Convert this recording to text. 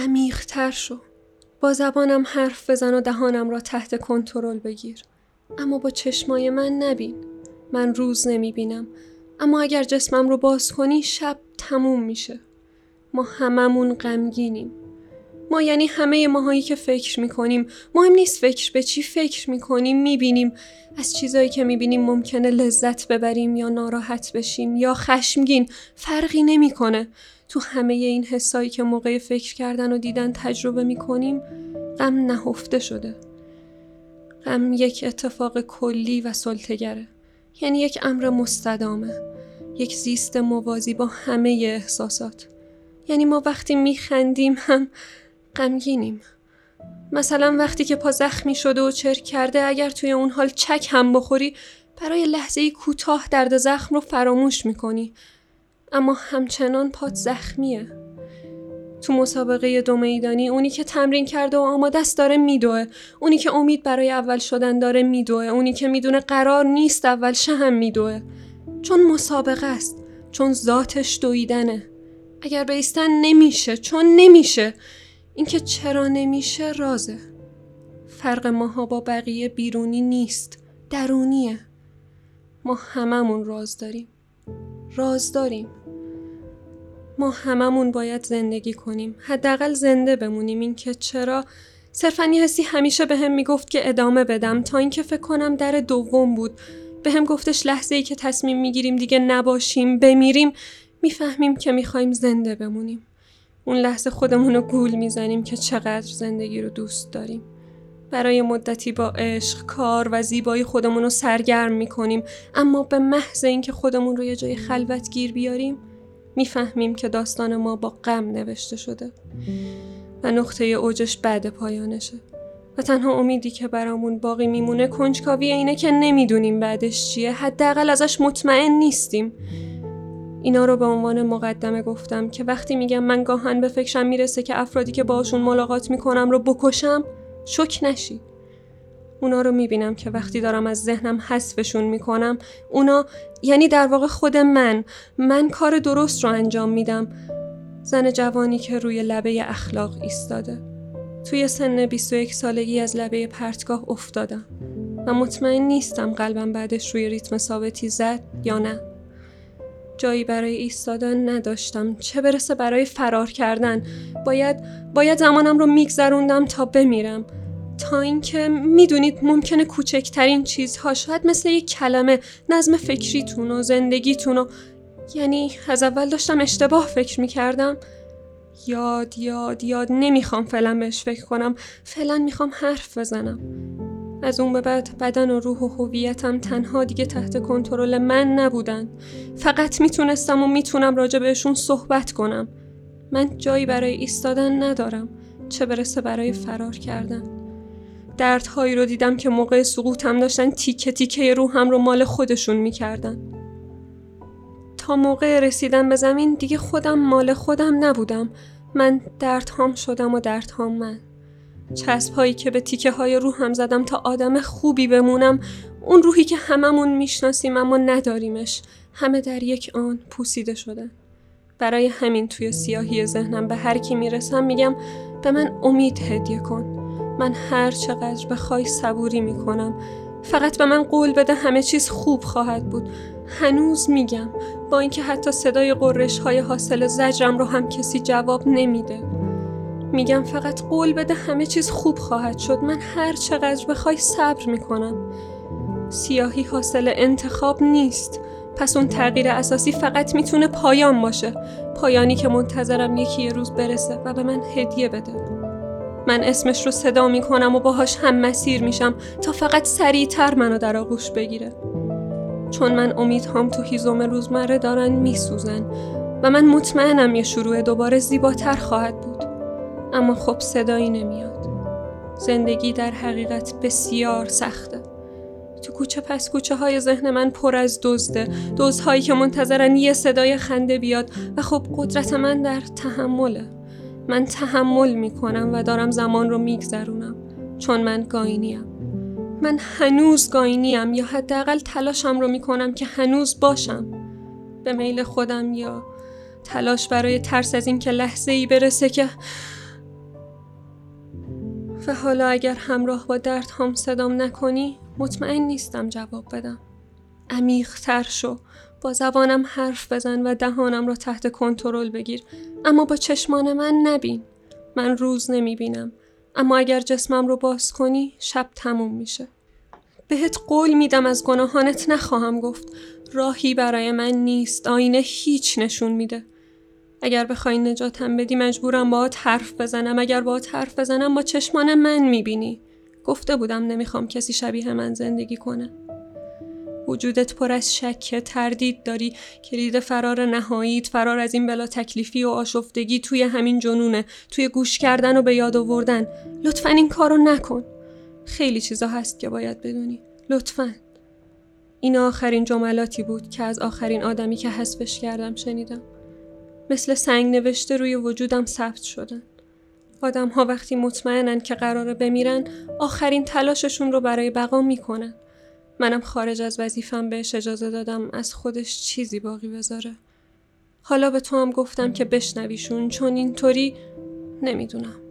عمیقتر شو. با زبانم حرف بزن و دهانم را تحت کنترل بگیر. اما با چشمای من نبین. من روز نمی‌بینم. اما اگر جسمم رو باز کنی شب تموم میشه. ما هممون غمگینیم. ما یعنی همه ماهایی که فکر می‌کنیم. مهم نیست فکر به چی فکر می‌کنیم می‌بینیم. از چیزایی که می‌بینیم ممکنه لذت ببریم یا ناراحت بشیم یا خشمگین. فرقی نمی‌کنه. تو همه این حسایی که موقع فکر کردن و دیدن تجربه می‌کنیم غم نهفته شده. غم یک اتفاق کلی و سلطگره یعنی یک امر مستدامه. یک زیست موازی با همه احساسات. یعنی ما وقتی میخندیم هم غمگینیم. مثلا وقتی که پا زخمی شده و چرک کرده اگر توی اون حال چک هم بخوری برای لحظه کوتاه درد زخم رو فراموش می‌کنی. اما همچنان پات زخمیه. تو مسابقه دو میدانی اونی که تمرین کرده و آماده است داره میدوه. اونی که امید برای اول شدن داره میدوه. اونی که می‌دونه قرار نیست اول شه هم میدوه. چون مسابقه است چون ذاتش دویدنه. اگر بیستن نمیشه چون نمیشه. اینکه چرا نمیشه رازه. فرق ماها با بقیه بیرونی نیست درونیه. ما هممون راز داریم. راز داریم. ما هممون باید زندگی کنیم. حداقل زنده بمونیم. اینکه چرا؟ صرفا یه حسی همیشه به هم می‌گفت که ادامه بدم تا اینکه فکر کنم در دوم بود. به هم گفتش لحظه ای که تصمیم می‌گیریم دیگه نباشیم بمیریم می‌فهمیم که می‌خوایم زنده بمونیم. اون لحظه خودمون رو گول می‌زنیم که چقدر زندگی رو دوست داریم. برای مدتی با عشق، کار و زیبایی خودمون رو سرگرم می‌کنیم. اما به محض اینکه خودمون رو یه جای خلوت گیر بیاریم می‌فهمیم که داستان ما با غم نوشته شده و نقطه اوجش بعد پایانشه و تنها امیدی که برامون باقی میمونه کنجکاوی اینه که نمی‌دونیم بعدش چیه. حداقل ازش مطمئن نیستیم. اینا رو به عنوان مقدمه گفتم که وقتی میگم من گاهن به فکرم می‌رسه که افرادی که باشون ملاقات می‌کنم رو بکشم شک نشی. اونا رو می‌بینم که وقتی دارم از ذهنم حذفشون می‌کنم اونا یعنی در واقع خود من من کار درست رو انجام میدم. زن جوانی که روی لبه اخلاق ایستاده. توی سن 21 سالگی از لبه پرتگاه افتادم. و مطمئن نیستم قلبم بعدش روی ریتم ثابتی زد یا نه. جایی برای ایستادن نداشتم. چه برسه برای فرار کردن؟ باید باید زمانم رو میگذروندم تا بمیرم. تا اینکه می‌دونید ممکنه کوچکترین چیزها شاید مثل یک کلمه نظم فکریتون و زندگیتون و یعنی از اول داشتم اشتباه فکر می‌کردم. یاد یاد یاد نمی‌خوام فعلا بهش فکر کنم. فعلا می‌خوام حرف بزنم. از اون به بعد بدن و روح و هویتم تنها دیگه تحت کنترل من نبودن. فقط می‌تونستم و می‌تونم راجع بهشون صحبت کنم. من جایی برای ایستادن ندارم. چه برسه برای فرار کردن. دردهایی رو دیدم که موقع سقوطم داشتن تیکه تیکه روحم رو مال خودشون می‌کردن. تا موقع رسیدن به زمین دیگه خودم مال خودم نبودم. من دردهام شدم و دردهام من. چسب هایی که به تیکه های روحم زدم تا آدم خوبی بمونم اون روحی که هممون می‌شناسیم اما نداریمش همه در یک آن پوسیده شده برای همین توی سیاهی ذهنم به هر کی می‌رسم میگم به من امید هدیه کن. من هر چقدر بخوای صبوری می‌کنم فقط به من قول بده همه چیز خوب خواهد بود. هنوز میگم با اینکه حتی صدای قررش های حاصل زجرم رو هم کسی جواب نمیده. میگم فقط قول بده همه چیز خوب خواهد شد. من هر چقدر بخوای صبر می‌کنم. سیاهی حاصل انتخاب نیست. پس اون تغییر اساسی فقط می‌تونه پایان باشه. پایانی که منتظرم یکی یه روز برسه و به من هدیه بده. من اسمش رو صدا می‌کنم و باهاش هم مسیر میشم تا فقط سریعتر منو در آغوش بگیره. چون من امیدهام تو هیزم روزمره دارن میسوزن و من مطمئنم یه شروع دوباره زیباتر خواهد بود. اما خب صدایی نمیاد. زندگی در حقیقت بسیار سخته. تو کوچه پس کوچه های ذهن من پر از دزده. دزدهایی که منتظرن یه صدای خنده بیاد و خب قدرت من در تحمله. من تحمل می‌کنم و دارم زمان رو میگذرونم چون من گاینیم. من هنوز گاینیم یا حداقل تلاشم رو می‌کنم که هنوز باشم. به میل خودم یا تلاش برای ترس از اینکه لحظه ای برسه که و حالا اگر همراه با درد هم صدام نکنی مطمئن نیستم جواب بدم. عمیق شو. با زبانم حرف بزن و دهانم را تحت کنترل بگیر. اما با چشمان من نبین. من روز نمی بینم اما اگر جسمم رو باز کنی شب تموم میشه. بهت قول میدم از گناهانت نخواهم گفت. راهی برای من نیست. آینه هیچ نشون میده. اگر بخوای نجاتم بدی مجبورم باهات حرف بزنم. اگر باهات حرف بزنم با چشمان من می‌بینی. گفته بودم نمی‌خوام کسی شبیه من زندگی کنه. وجودت پر از شک تردید داری کلید فرار نهاییت فرار از این بلا تکلیفی و آشفتگی توی همین جنونه توی گوش کردن و به یاد آوردن. لطفا این کارو نکن. خیلی چیزا هست که باید بدونی. لطفا. این آخرین جملاتی بود که از آخرین آدمی که حذفش کردم شنیدم. مثل سنگ نوشته روی وجودم ثبت شدن. آدم ها وقتی مطمئنن که قراره بمیرن آخرین تلاششون رو برای بقا می‌کنن. منم خارج از وظیفم بهش اجازه دادم از خودش چیزی باقی بذاره. حالا به تو هم گفتم که بشنویشون چون اینطوری نمی‌دونم.